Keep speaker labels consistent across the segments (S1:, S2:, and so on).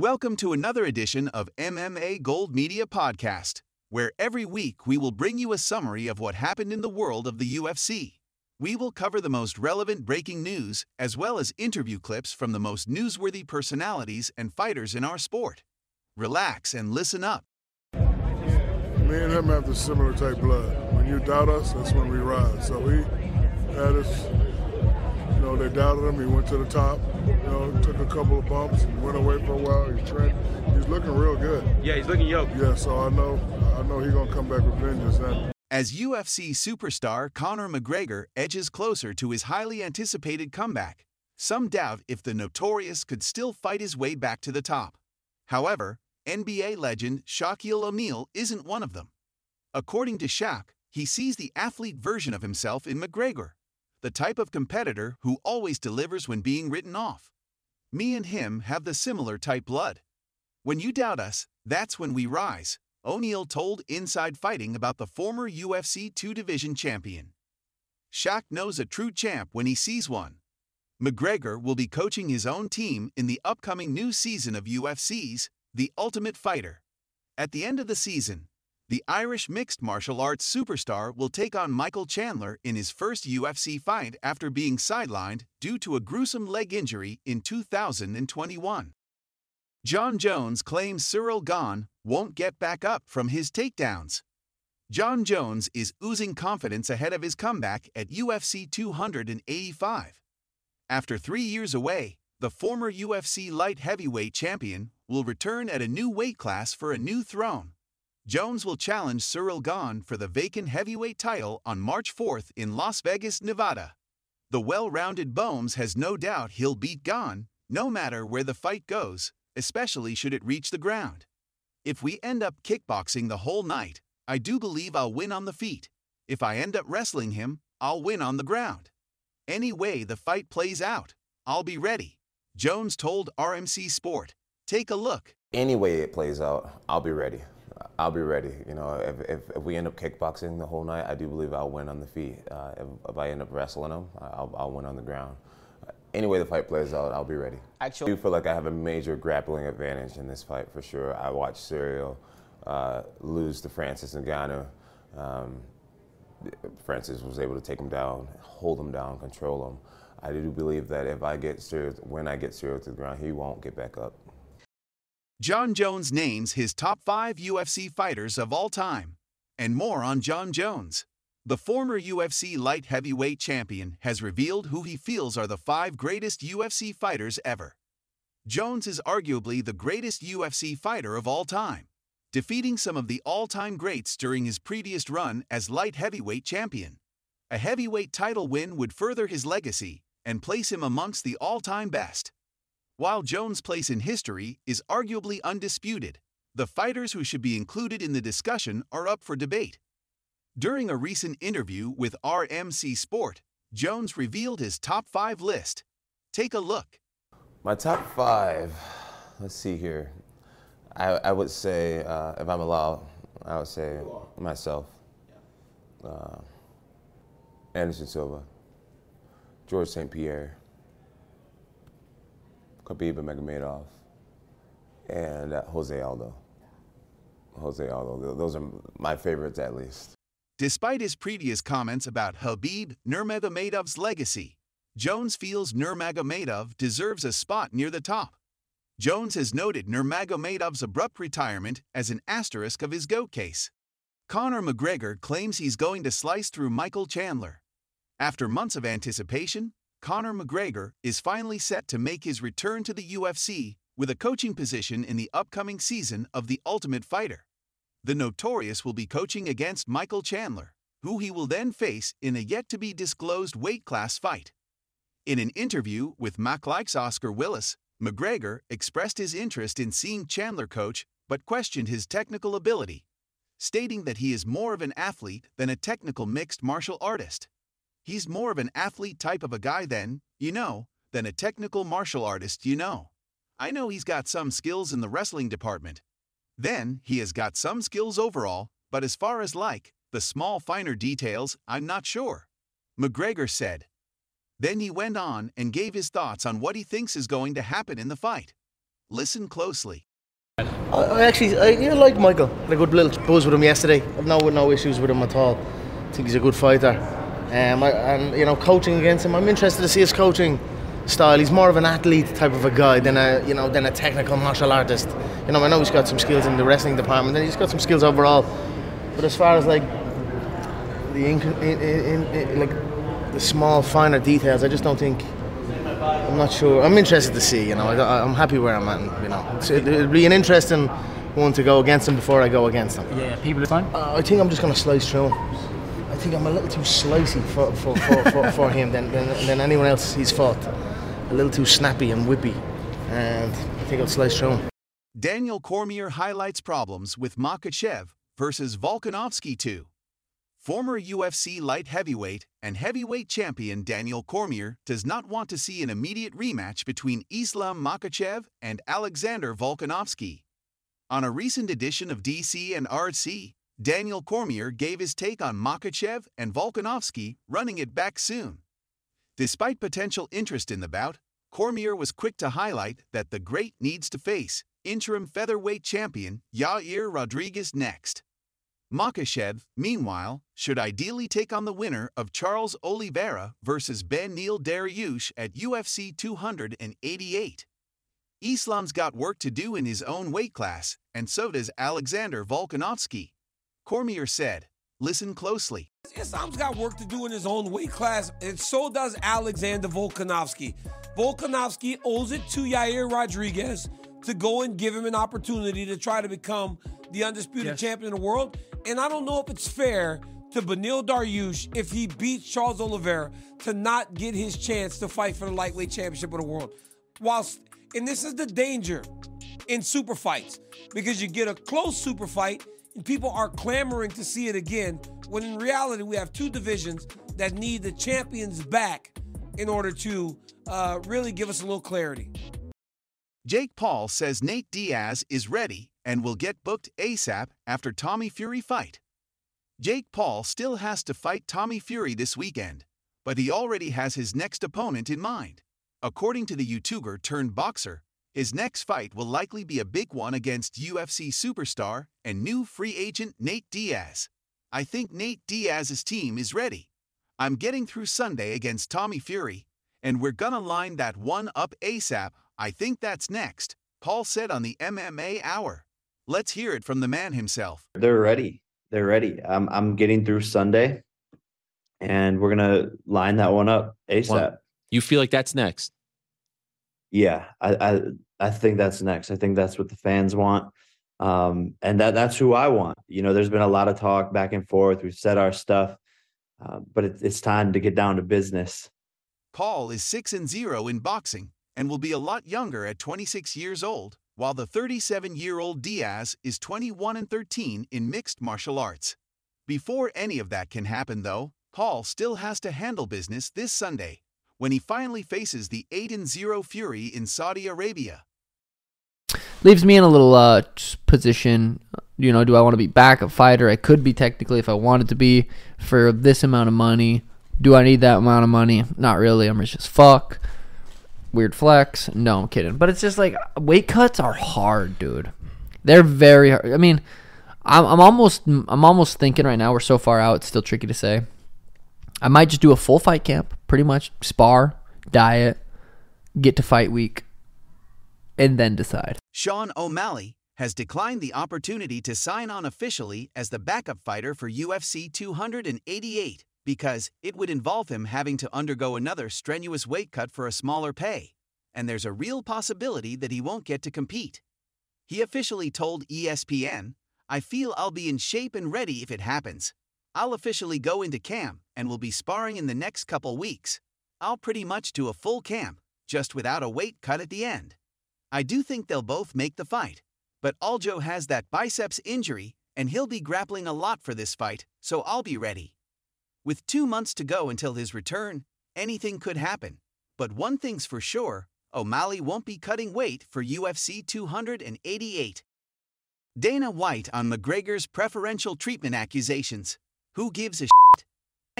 S1: Welcome to another edition of MMA Gold Media Podcast, where every week we will bring you a summary of what happened in the world of the UFC. We will cover the most relevant breaking news, as well as interview clips from the most newsworthy personalities and fighters in our sport. Relax and listen up.
S2: Me and him have the similar type blood. When you doubt us, that's when we rise. So he had us, know, they doubted him. He went to the top, you know, took a couple of bumps, went away for a while. He's trained. He's looking real good.
S3: Yeah, he's looking yoked.
S2: Yeah, so I know, I know he's gonna come back with vengeance. Then
S1: As UFC superstar Conor McGregor edges closer to his highly anticipated comeback, some doubt if the notorious could still fight his way back to the top. However, NBA legend Shaquille O'Neal isn't one of them. According to Shaq, he sees the athlete version of himself in McGregor, the type of competitor who always delivers when being written off. Me and him have the similar type blood. When you doubt us, that's when we rise, O'Neal told Inside Fighting about the former UFC 2 Division champion. Shaq knows a true champ when he sees one. McGregor will be coaching his own team in the upcoming new season of UFC's The Ultimate Fighter. At the end of the season, the Irish mixed martial arts superstar will take on Michael Chandler in his first UFC fight after being sidelined due to a gruesome leg injury in 2021. Jon Jones claims Ciryl Gane won't get back up from his takedowns. Jon Jones is oozing confidence ahead of his comeback at UFC 285. After three years away, the former UFC light heavyweight champion will return at a new weight class for a new throne. Jones will challenge Ciryl Gane for the vacant heavyweight title on March 4th in Las Vegas, Nevada. The well rounded Bones has no doubt he'll beat Gane, no matter where the fight goes, especially should it reach the ground. If we end up kickboxing the whole night, I do believe I'll win on the feet. If I end up wrestling him, I'll win on the ground. Any way the fight plays out, I'll be ready. Jones told RMC Sport. Take a look.
S4: any way it plays out, I'll be ready. I'll be ready. You know, if, if, if we end up kickboxing the whole night, I do believe I'll win on the feet. Uh, if, if I end up wrestling them, I'll, I'll win on the ground. Any way the fight plays out, I'll be ready.
S5: Actually-
S4: I do feel like I have a major grappling advantage in this fight for sure. I watched Ciryl uh, lose to Francis Ngannou. Um, Francis was able to take him down, hold him down, control him. I do believe that if I get Ciryl, when I get Ciryl to the ground, he won't get back up.
S1: Jon Jones names his top five UFC fighters of all time. And more on Jon Jones. The former UFC light heavyweight champion has revealed who he feels are the five greatest UFC fighters ever. Jones is arguably the greatest UFC fighter of all time, defeating some of the all time greats during his previous run as light heavyweight champion. A heavyweight title win would further his legacy and place him amongst the all time best. While Jones' place in history is arguably undisputed, the fighters who should be included in the discussion are up for debate. During a recent interview with RMC Sport, Jones revealed his top five list. Take a look.
S4: My top five, let's see here. I, I would say, uh, if I'm allowed, I would say myself, uh, Anderson Silva, George St. Pierre, Khabib Magomedov, and uh, Jose Aldo. Jose Aldo. Those are my favorites at least.
S1: Despite his previous comments about Khabib Nurmagomedov's legacy, Jones feels Nurmagomedov deserves a spot near the top. Jones has noted Nurmagomedov's abrupt retirement as an asterisk of his GOAT case. Conor McGregor claims he's going to slice through Michael Chandler. After months of anticipation, Conor McGregor is finally set to make his return to the UFC with a coaching position in the upcoming season of The Ultimate Fighter. The Notorious will be coaching against Michael Chandler, who he will then face in a yet to be disclosed weight class fight. In an interview with MacLife's Oscar Willis, McGregor expressed his interest in seeing Chandler coach but questioned his technical ability, stating that he is more of an athlete than a technical mixed martial artist. He's more of an athlete type of a guy than, you know, than a technical martial artist, you know. I know he's got some skills in the wrestling department. Then, he has got some skills overall, but as far as like, the small finer details, I'm not sure. McGregor said. Then he went on and gave his thoughts on what he thinks is going to happen in the fight. Listen closely.
S3: I, actually, I like Michael. I had a good little buzz with him yesterday. I've no no issues with him at all. I think he's a good fighter. Um, I, and you know, coaching against him, I'm interested to see his coaching style. He's more of an athlete type of a guy than a you know than a technical martial artist. You know, I know he's got some skills in the wrestling department, and he's got some skills overall. But as far as like the in, in, in, like the small finer details, I just don't think. I'm not sure. I'm interested to see. You know, I, am happy where I'm at. You know, so it, will be an interesting one to go against him before I go against him.
S5: Yeah, people are fine.
S3: Uh, I think I'm just going to slice through him. I think I'm a little too slicey for for, for, for, for him than, than, than anyone else he's fought. A little too snappy and whippy, and I think I'll slice through him.
S1: Daniel Cormier highlights problems with Makhachev versus Volkanovski 2. Former UFC light heavyweight and heavyweight champion Daniel Cormier does not want to see an immediate rematch between Islam Makhachev and Alexander Volkanovski. On a recent edition of DC and RC, Daniel Cormier gave his take on Makhachev and Volkanovski running it back soon. Despite potential interest in the bout, Cormier was quick to highlight that the great needs to face interim featherweight champion Yair Rodriguez next. Makhachev, meanwhile, should ideally take on the winner of Charles Oliveira versus Beneil Dariush at UFC 288. Islam's got work to do in his own weight class, and so does Alexander Volkanovski. Cormier said, Listen closely.
S6: Islam's got work to do in his own weight class, and so does Alexander Volkanovski. Volkanovski owes it to Yair Rodriguez to go and give him an opportunity to try to become the undisputed yes. champion of the world. And I don't know if it's fair to Beneil Dariush if he beats Charles Oliveira to not get his chance to fight for the lightweight championship of the world. Whilst, and this is the danger in super fights because you get a close super fight and people are clamoring to see it again when in reality we have two divisions that need the champions back in order to uh, really give us a little clarity.
S1: Jake Paul says Nate Diaz is ready and will get booked ASAP after Tommy Fury fight. Jake Paul still has to fight Tommy Fury this weekend, but he already has his next opponent in mind. According to the YouTuber turned boxer, his next fight will likely be a big one against UFC superstar and new free agent Nate Diaz. I think Nate Diaz's team is ready. I'm getting through Sunday against Tommy Fury, and we're gonna line that one up ASAP I think that's next, Paul said on the MMA Hour. Let's hear it from the man himself.
S7: They're ready. They're ready. I'm, I'm getting through Sunday, and we're going to line that one up ASAP.
S8: You feel like that's next?
S7: Yeah, I, I, I think that's next. I think that's what the fans want. Um, and that that's who I want. You know, there's been a lot of talk back and forth. We've said our stuff, uh, but it, it's time to get down to business.
S1: Paul is six and zero in boxing and will be a lot younger at 26 years old, while the 37 year old Diaz is 21 and 13 in mixed martial arts. Before any of that can happen, though, Paul still has to handle business this Sunday when he finally faces the 8 0 Fury in Saudi Arabia.
S5: Leaves me in a little uh, position. You know, do I want to be back a fighter? I could be technically if I wanted to be for this amount of money. Do I need that amount of money? Not really. I'm rich as fuck weird flex. No, I'm kidding. But it's just like weight cuts are hard, dude. They're very hard. I mean, I'm, I'm almost I'm almost thinking right now we're so far out. It's still tricky to say. I might just do a full fight camp, pretty much spar, diet, get to fight week, and then decide.
S1: Sean O'Malley has declined the opportunity to sign on officially as the backup fighter for UFC 288 because it would involve him having to undergo another strenuous weight cut for a smaller pay, and there's a real possibility that he won't get to compete. He officially told ESPN, I feel I'll be in shape and ready if it happens. I'll officially go into camp and will be sparring in the next couple weeks. I'll pretty much do a full camp, just without a weight cut at the end. I do think they'll both make the fight, but Aljo has that biceps injury and he'll be grappling a lot for this fight, so I'll be ready. With two months to go until his return, anything could happen. But one thing's for sure O'Malley won't be cutting weight for UFC 288. Dana White on McGregor's preferential treatment accusations. Who gives a shit?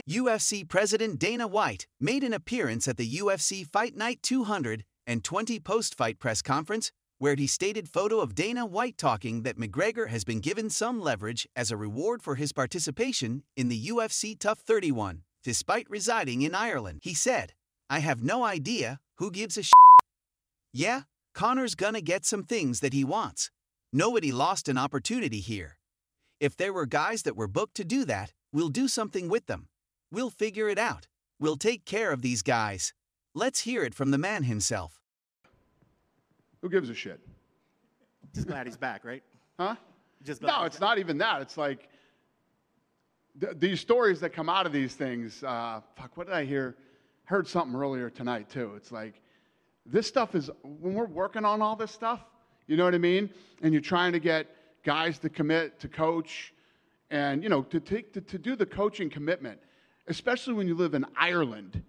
S1: UFC President Dana White made an appearance at the UFC Fight Night 220 post fight press conference where he stated photo of Dana White talking that McGregor has been given some leverage as a reward for his participation in the UFC TUF 31, despite residing in Ireland. He said, I have no idea who gives a shit. Yeah, Conor's gonna get some things that he wants. Nobody lost an opportunity here. If there were guys that were booked to do that, we'll do something with them. We'll figure it out. We'll take care of these guys. Let's hear it from the man himself.
S8: Who gives a shit?
S9: Just glad he's back, right?
S8: Huh?
S9: Just glad
S8: No,
S9: he's
S8: it's not even that. It's like th- these stories that come out of these things. Uh, fuck, what did I hear? Heard something earlier tonight too. It's like this stuff is when we're working on all this stuff. You know what I mean? And you're trying to get guys to commit to coach, and you know to take to, to do the coaching commitment, especially when you live in Ireland.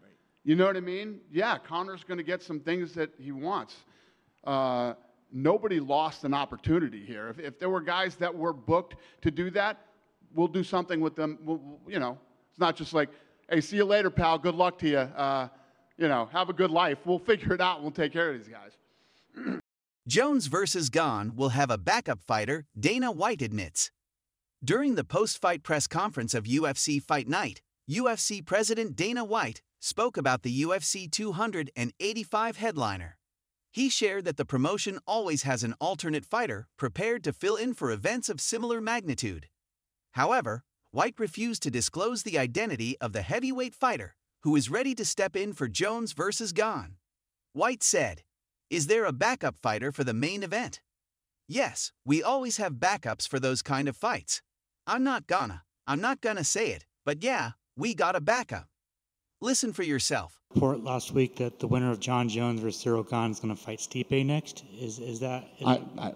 S8: You know what I mean? Yeah, Conor's going to get some things that he wants. Uh, nobody lost an opportunity here. If, if there were guys that were booked to do that, we'll do something with them. We'll, you know, it's not just like, hey, see you later, pal. Good luck to you. Uh, you know, have a good life. We'll figure it out. We'll take care of these guys.
S1: Jones versus Gane will have a backup fighter, Dana White admits. During the post fight press conference of UFC Fight Night, UFC President Dana White spoke about the UFC 285 headliner. He shared that the promotion always has an alternate fighter prepared to fill in for events of similar magnitude. However, White refused to disclose the identity of the heavyweight fighter who is ready to step in for Jones versus Gane. White said, Is there a backup fighter for the main event? Yes, we always have backups for those kind of fights. I'm not gonna, I'm not gonna say it, but yeah, we got a backup. Listen for yourself.
S10: report last week that the winner of Jon Jones versus Ciryl Gane is going to fight Stipe next. Is is that? Is
S8: I, I,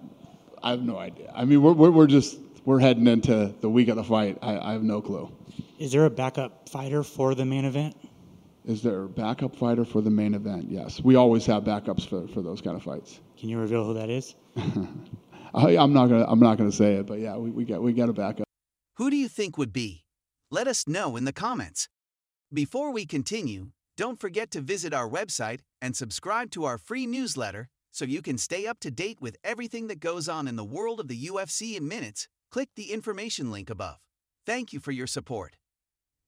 S8: I have no idea. I mean, we're, we're, we're just we're heading into the week of the fight. I, I have no clue.
S10: is there a backup fighter for the main event?
S8: Is there a backup fighter for the main event? Yes, we always have backups for, for those kind of fights.
S10: Can you reveal who that is?
S8: I, I'm not gonna I'm not gonna say it, but yeah, we, we got we got a backup.
S1: Who do you think would be? Let us know in the comments. Before we continue, don't forget to visit our website and subscribe to our free newsletter so you can stay up to date with everything that goes on in the world of the UFC in minutes. Click the information link above. Thank you for your support.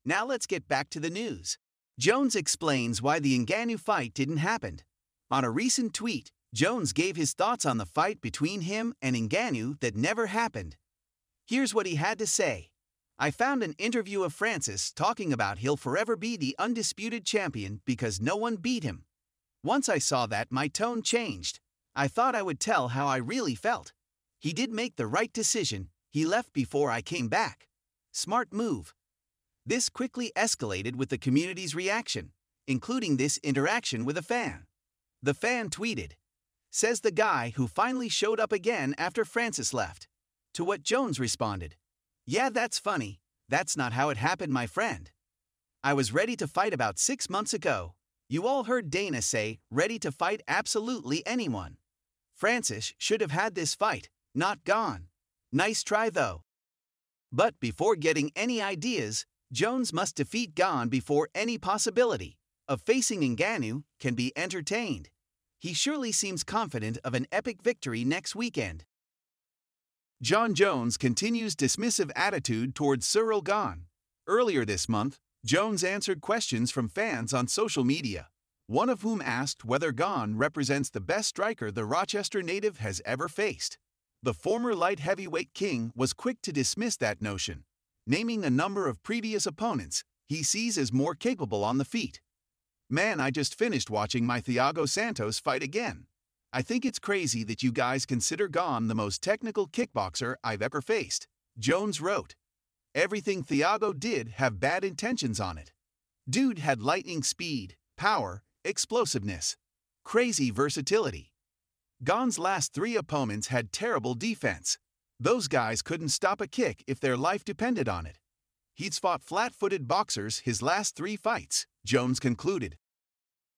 S1: Now let's get back to the news. Jones explains why the Ngannou fight didn't happen. On a recent tweet, Jones gave his thoughts on the fight between him and Ngannou that never happened. Here's what he had to say. I found an interview of Francis talking about he'll forever be the undisputed champion because no one beat him. Once I saw that, my tone changed. I thought I would tell how I really felt. He did make the right decision. He left before I came back. Smart move. This quickly escalated with the community's reaction, including this interaction with a fan. The fan tweeted, Says the guy who finally showed up again after Francis left. To what Jones responded, Yeah, that's funny. That's not how it happened, my friend. I was ready to fight about six months ago. You all heard Dana say, ready to fight absolutely anyone. Francis should have had this fight, not gone. Nice try, though. But before getting any ideas, Jones must defeat Gane before any possibility of facing Ngannou can be entertained. He surely seems confident of an epic victory next weekend. Jon Jones continues dismissive attitude towards Ciryl Gane. Earlier this month, Jones answered questions from fans on social media, one of whom asked whether Gane represents the best striker the Rochester native has ever faced. The former light heavyweight king was quick to dismiss that notion, naming a number of previous opponents he sees as more capable on the feet. Man, I just finished watching my Thiago Santos fight again. I think it's crazy that you guys consider Gane the most technical kickboxer I've ever faced, Jones wrote. Everything Thiago did have bad intentions on it. Dude had lightning speed, power, explosiveness, crazy versatility. Gane's last three opponents had terrible defense. Those guys couldn't stop a kick if their life depended on it. He's fought flat footed boxers his last three fights, Jones concluded.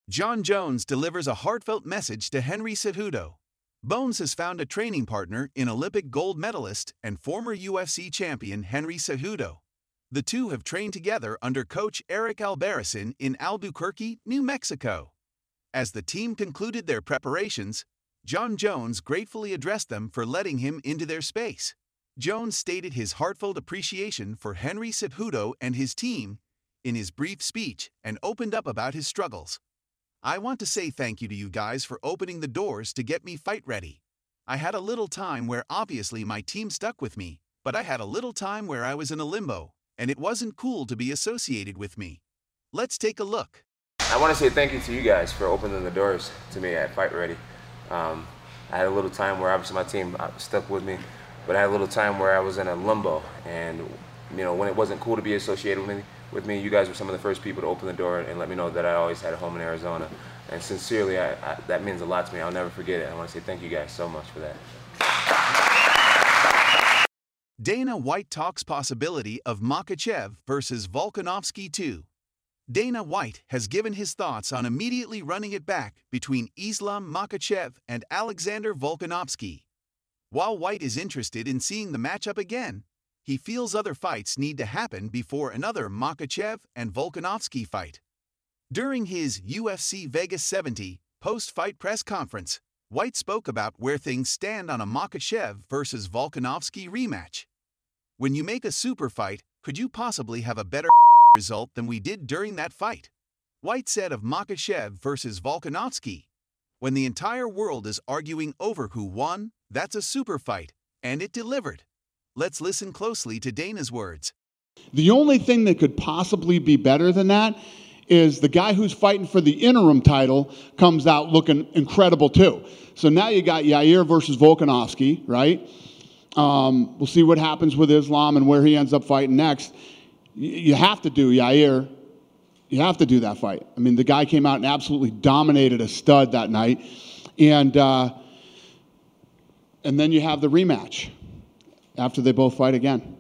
S1: Jon Jones delivers a heartfelt message to Henry Cejudo. Bones has found a training partner in Olympic gold medalist and former UFC champion Henry Cejudo. The two have trained together under coach Eric Albarracin in Albuquerque, New Mexico. As the team concluded their preparations, Jon Jones gratefully addressed them for letting him into their space. Jones stated his heartfelt appreciation for Henry Cejudo and his team in his brief speech and opened up about his struggles. I want to say thank you to you guys for opening the doors to get me fight ready. I had a little time where obviously my team stuck with me, but I had a little time where I was in a limbo, and it wasn't cool to be associated with me. Let's take a look.
S4: I want to say thank you to you guys for opening the doors to me at Fight Ready. Um, I had a little time where obviously my team uh, stuck with me, but I had a little time where I was in a limbo, and you know when it wasn't cool to be associated with me, with me, you guys were some of the first people to open the door and let me know that I always had a home in Arizona. And sincerely, I, I, that means a lot to me. I'll never forget it. I want to say thank you guys so much for that.
S1: Dana White talks possibility of Makhachev versus Volkanovski 2. Dana White has given his thoughts on immediately running it back between Islam Makhachev and Alexander Volkanovski. While White is interested in seeing the matchup again, he feels other fights need to happen before another Makhachev and Volkanovski fight. During his UFC Vegas 70 post-fight press conference, White spoke about where things stand on a Makhachev versus Volkanovski rematch. When you make a super fight, could you possibly have a better result than we did during that fight. White said of Makhachev versus Volkanovski, when the entire world is arguing over who won, that's a super fight, and it delivered. Let's listen closely to Dana's words.
S8: The only thing that could possibly be better than that is the guy who's fighting for the interim title comes out looking incredible too. So now you got Yair versus Volkanovski, right? Um, we'll see what happens with Islam and where he ends up fighting next you have to do Yair. You have to do that fight. I mean, the guy came out and absolutely dominated a stud that night, and uh, and then you have the rematch after they both fight again.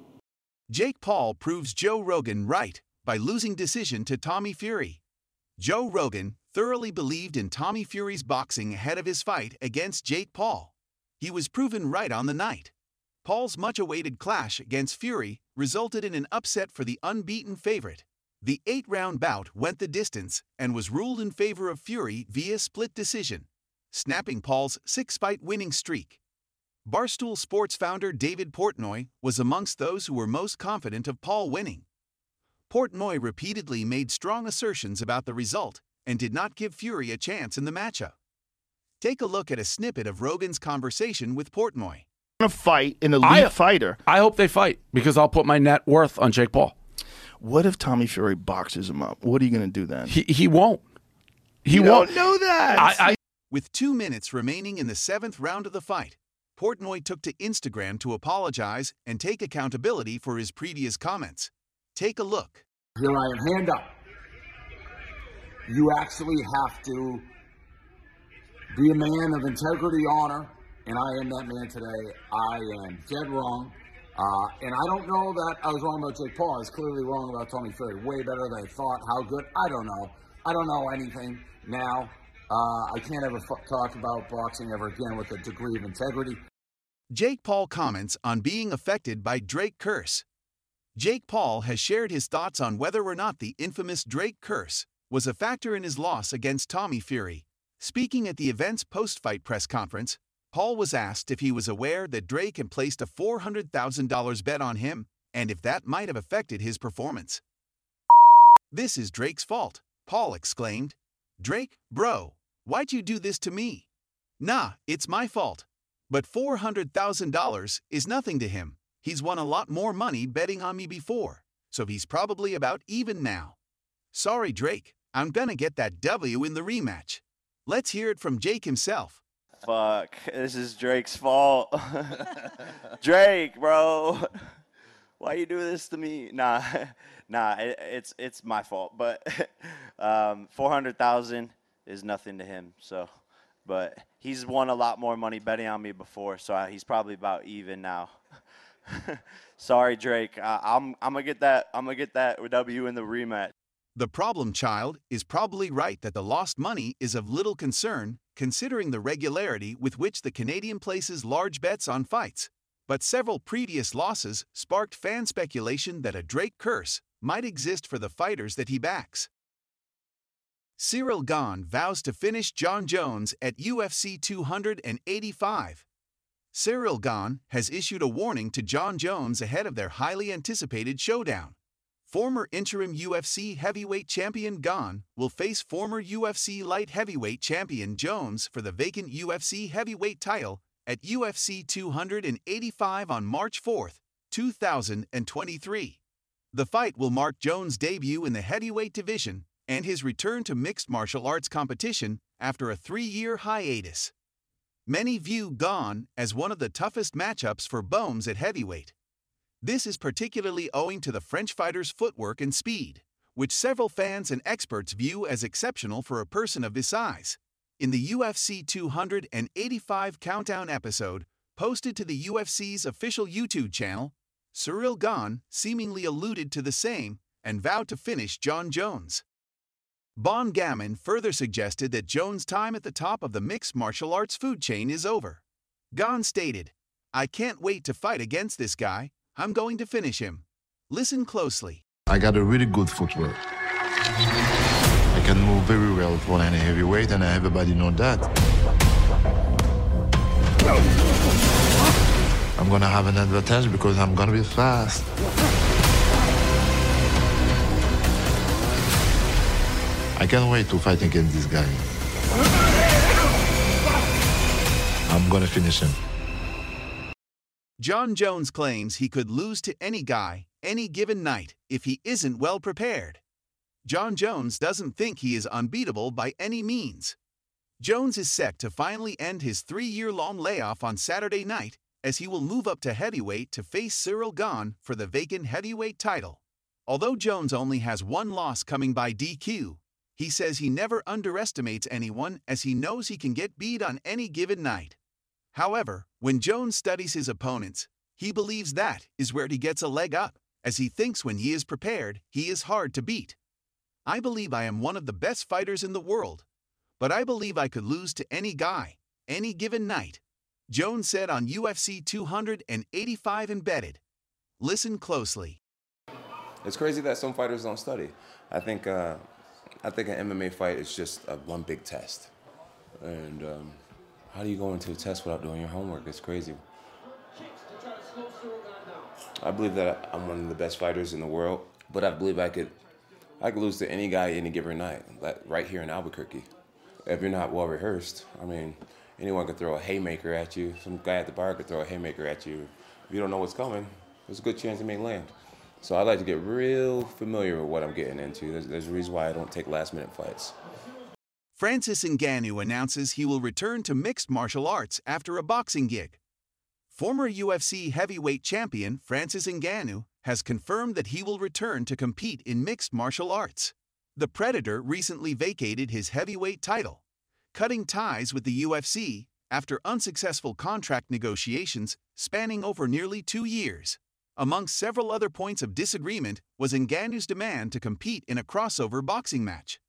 S1: Jake Paul proves Joe Rogan right by losing decision to Tommy Fury. Joe Rogan thoroughly believed in Tommy Fury's boxing ahead of his fight against Jake Paul. He was proven right on the night. Paul's much awaited clash against Fury resulted in an upset for the unbeaten favorite. The eight round bout went the distance and was ruled in favor of Fury via split decision, snapping Paul's six fight winning streak. Barstool Sports founder David Portnoy was amongst those who were most confident of Paul winning. Portnoy repeatedly made strong assertions about the result and did not give Fury a chance in the matchup. Take a look at a snippet of Rogan's conversation with Portnoy
S11: to fight an elite
S12: I,
S11: fighter.
S12: I hope they fight because I'll put my net worth on Jake Paul.
S11: What if Tommy Fury boxes him up? What are you going to do then?
S12: He he won't. He
S11: you
S12: won't
S11: don't know that.
S12: I, I,
S1: With two minutes remaining in the seventh round of the fight, Portnoy took to Instagram to apologize and take accountability for his previous comments. Take a look.
S13: Here I am. Hand up. You actually have to be a man of integrity, honor, and I am that man today. I am dead wrong. Uh, and I don't know that I was wrong about Jake Paul. I was clearly wrong about Tommy Fury. Way better than I thought. How good? I don't know. I don't know anything now. Uh, I can't ever f- talk about boxing ever again with a degree of integrity.
S1: Jake Paul comments on being affected by Drake curse. Jake Paul has shared his thoughts on whether or not the infamous Drake curse was a factor in his loss against Tommy Fury. Speaking at the event's post fight press conference, Paul was asked if he was aware that Drake had placed a $400,000 bet on him and if that might have affected his performance. This is Drake's fault, Paul exclaimed. Drake, bro, why'd you do this to me? Nah, it's my fault. But $400,000 is nothing to him. He's won a lot more money betting on me before, so he's probably about even now. Sorry, Drake, I'm gonna get that W in the rematch. Let's hear it from Jake himself.
S14: Fuck, this is Drake's fault. Drake, bro, why you do this to me? Nah, nah, it, it's it's my fault. But um, four hundred thousand is nothing to him. So, but he's won a lot more money betting on me before, so I, he's probably about even now. Sorry, Drake. I, I'm I'm gonna get that. I'm gonna get that W in the rematch.
S1: The problem child is probably right that the lost money is of little concern considering the regularity with which the Canadian places large bets on fights. But several previous losses sparked fan speculation that a Drake curse might exist for the fighters that he backs. Ciryl Gane vows to finish Jon Jones at UFC 285. Ciryl Gane has issued a warning to Jon Jones ahead of their highly anticipated showdown. Former interim UFC heavyweight champion Gane will face former UFC light heavyweight champion Jones for the vacant UFC heavyweight title at UFC 285 on March 4, 2023. The fight will mark Jones' debut in the heavyweight division and his return to mixed martial arts competition after a three year hiatus. Many view Gane as one of the toughest matchups for Bones at heavyweight. This is particularly owing to the French fighter's footwork and speed, which several fans and experts view as exceptional for a person of his size. In the UFC 285 countdown episode, posted to the UFC's official YouTube channel, Ciryl Gane seemingly alluded to the same and vowed to finish Jon Jones. Bon Gamin further suggested that Jones' time at the top of the mixed martial arts food chain is over. Gane stated, I can't wait to fight against this guy. I'm going to finish him. Listen closely.
S15: I got a really good footwork. I can move very well for any heavyweight, and everybody know that. I'm gonna have an advantage because I'm gonna be fast. I can't wait to fight against this guy. I'm gonna finish him.
S1: Jon Jones claims he could lose to any guy, any given night, if he isn't well prepared. Jon Jones doesn't think he is unbeatable by any means. Jones is set to finally end his three year long layoff on Saturday night as he will move up to heavyweight to face Ciryl Gane for the vacant heavyweight title. Although Jones only has one loss coming by DQ, he says he never underestimates anyone as he knows he can get beat on any given night. However, when Jones studies his opponents, he believes that is where he gets a leg up, as he thinks when he is prepared, he is hard to beat. I believe I am one of the best fighters in the world, but I believe I could lose to any guy, any given night. Jones said on UFC 285 Embedded. Listen closely.
S4: It's crazy that some fighters don't study. I think uh, I think an MMA fight is just a, one big test. And um, how do you go into a test without doing your homework? It's crazy. I believe that I'm one of the best fighters in the world, but I believe I could I could lose to any guy any given night, like right here in Albuquerque. If you're not well rehearsed, I mean, anyone could throw a haymaker at you. Some guy at the bar could throw a haymaker at you. If you don't know what's coming, there's a good chance it may land. So I like to get real familiar with what I'm getting into. There's, there's a reason why I don't take last minute fights.
S1: Francis Ngannou announces he will return to mixed martial arts after a boxing gig. Former UFC heavyweight champion Francis Ngannou has confirmed that he will return to compete in mixed martial arts. The Predator recently vacated his heavyweight title, cutting ties with the UFC after unsuccessful contract negotiations spanning over nearly two years. Amongst several other points of disagreement was Ngannou's demand to compete in a crossover boxing match.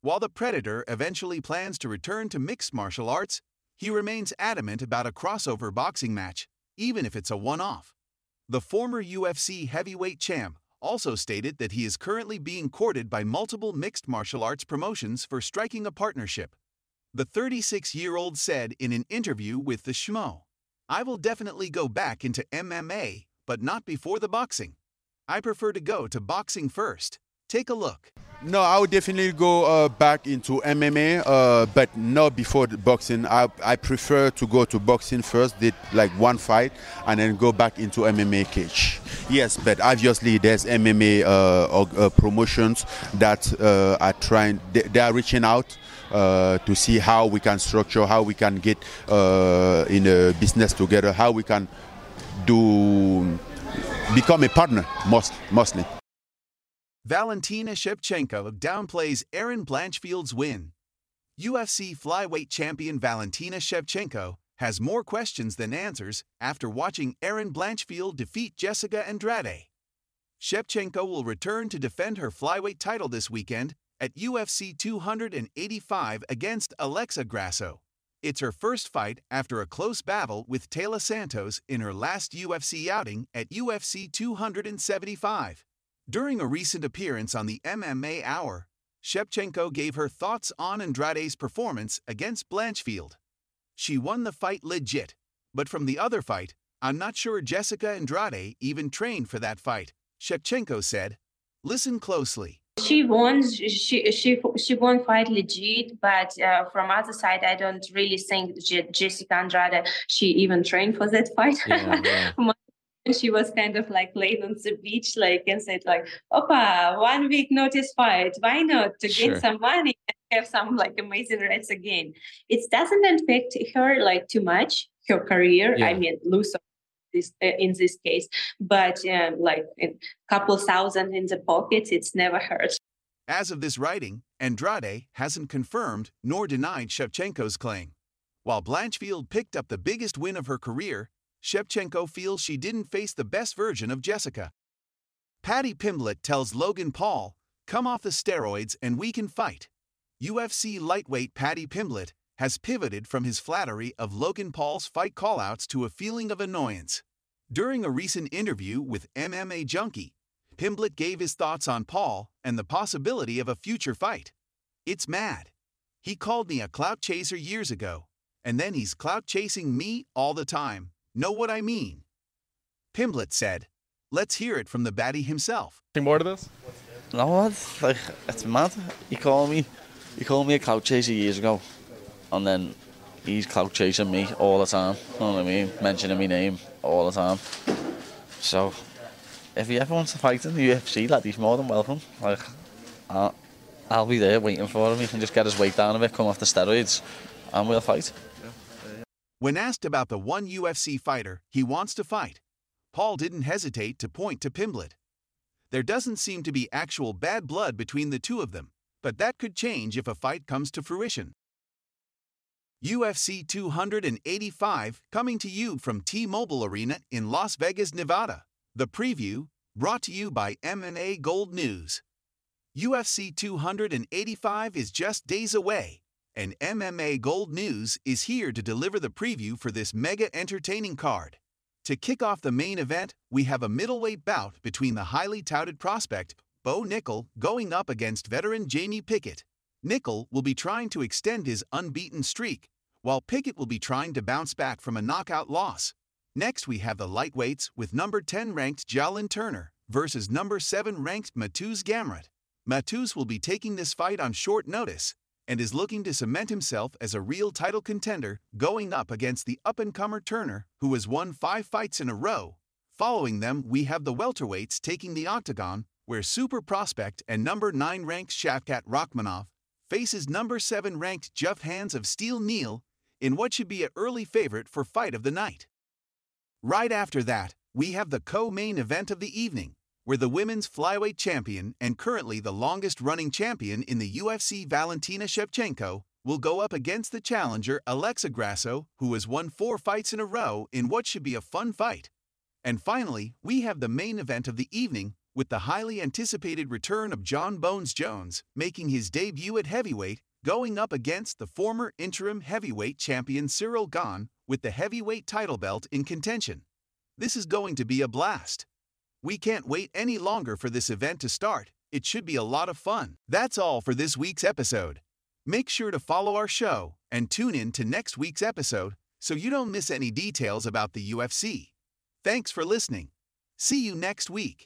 S1: While the Predator eventually plans to return to mixed martial arts, he remains adamant about a crossover boxing match, even if it's a one off. The former UFC heavyweight champ also stated that he is currently being courted by multiple mixed martial arts promotions for striking a partnership. The 36 year old said in an interview with the Schmo, I will definitely go back into MMA but not before the boxing. I prefer to go to boxing first. Take a look.
S16: No, I would definitely go uh, back into MMA, uh, but not before the boxing. I, I prefer to go to boxing first, did like one fight, and then go back into MMA cage. Yes, but obviously there's MMA uh, uh, promotions that uh, are trying, they, they, are reaching out. Uh, to see how we can structure, how we can get in a business together, how we can do become a partner most, mostly.
S1: Valentina Shevchenko downplays Erin Blanchfield's win. UFC flyweight champion Valentina Shevchenko has more questions than answers after watching Erin Blanchfield defeat Jessica Andrade. Shevchenko will return to defend her flyweight title this weekend at UFC 285 against Alexa Grasso. It's her first fight after a close battle with Taila Santos in her last UFC outing at UFC 275. During a recent appearance on the MMA Hour, Shevchenko gave her thoughts on Andrade's performance against Blanchfield. She won the fight legit, but from the other fight, I'm not sure Jessica Andrade even trained for that fight, Shevchenko said. Listen closely.
S17: She won. She she she won fight legit, but uh, from other side, I don't really think Je- Jessica Andrade she even trained for that fight.
S18: Yeah, yeah.
S17: she was kind of like laying on the beach, like and said like, "Opa, one week notice fight. Why not to
S18: Sure.
S17: get some money and have some like amazing rights again?" It doesn't affect her like too much her career. I mean, lose this uh, in this case, but um, like a couple thousand in the pockets, it's never hurt.
S1: As of this writing, Andrade hasn't confirmed nor denied Shevchenko's claim. While Blanchfield picked up the biggest win of her career, Shevchenko feels she didn't face the best version of Jessica. Paddy Pimblett tells Logan Paul, Come off the steroids and we can fight. UFC lightweight Paddy Pimblett has pivoted from his flattery of Logan Paul's fight callouts to a feeling of annoyance. During a recent interview with MMA Junkie, Pimblett gave his thoughts on Paul and the possibility of a future fight. It's mad. He called me a clout chaser years ago, and then he's clout chasing me all the time. Know what I mean? Pimblett said. Let's hear it from the baddie himself.
S19: Anything more to this?
S18: No, it's like it's mad. He called me, he called me a clout chaser years ago, and then he's clout chasing me all the time. You know what I mean? Mentioning my name all the time. So, if he ever wants to fight in the UFC, lad, he's more than welcome. Like, I'll, I'll be there waiting for him. He can just get his weight down a bit, come off the steroids, and we'll fight.
S1: When asked about the one UFC fighter he wants to fight, Paul didn't hesitate to point to Pimblett. There doesn't seem to be actual bad blood between the two of them, but that could change if a fight comes to fruition. UFC 285 coming to you from T-Mobile Arena in Las Vegas, Nevada. The preview brought to you by MMA Gold News. UFC 285 is just days away, and MMA Gold News is here to deliver the preview for this mega entertaining card. To kick off the main event, we have a middleweight bout between the highly touted prospect Bo Nickal going up against veteran Jamie Pickett. Nickal will be trying to extend his unbeaten streak, while Pickett will be trying to bounce back from a knockout loss. Next, we have the lightweights with number 10 ranked Jalen Turner versus number 7 ranked Mateusz Gamrot. Mateusz will be taking this fight on short notice and is looking to cement himself as a real title contender going up against the up-and-comer Turner, who has won five fights in a row. Following them, we have the welterweights taking the octagon, where super prospect and number 9 ranked Shavkat Rakhmonov faces number 7 ranked Geoff Hands of Steel Neal in what should be an early favorite for fight of the night. Right after that, we have the co-main event of the evening, where the women's flyweight champion and currently the longest-running champion in the UFC Valentina Shevchenko will go up against the challenger Alexa Grasso, who has won four fights in a row in what should be a fun fight. And finally, we have the main event of the evening with the highly anticipated return of Jon Bones Jones making his debut at heavyweight, going up against the former interim heavyweight champion Ciryl Gane with the heavyweight title belt in contention. This is going to be a blast. We can't wait any longer for this event to start. It should be a lot of fun. That's all for this week's episode. Make sure to follow our show and tune in to next week's episode so you don't miss any details about the UFC. Thanks for listening. See you next week.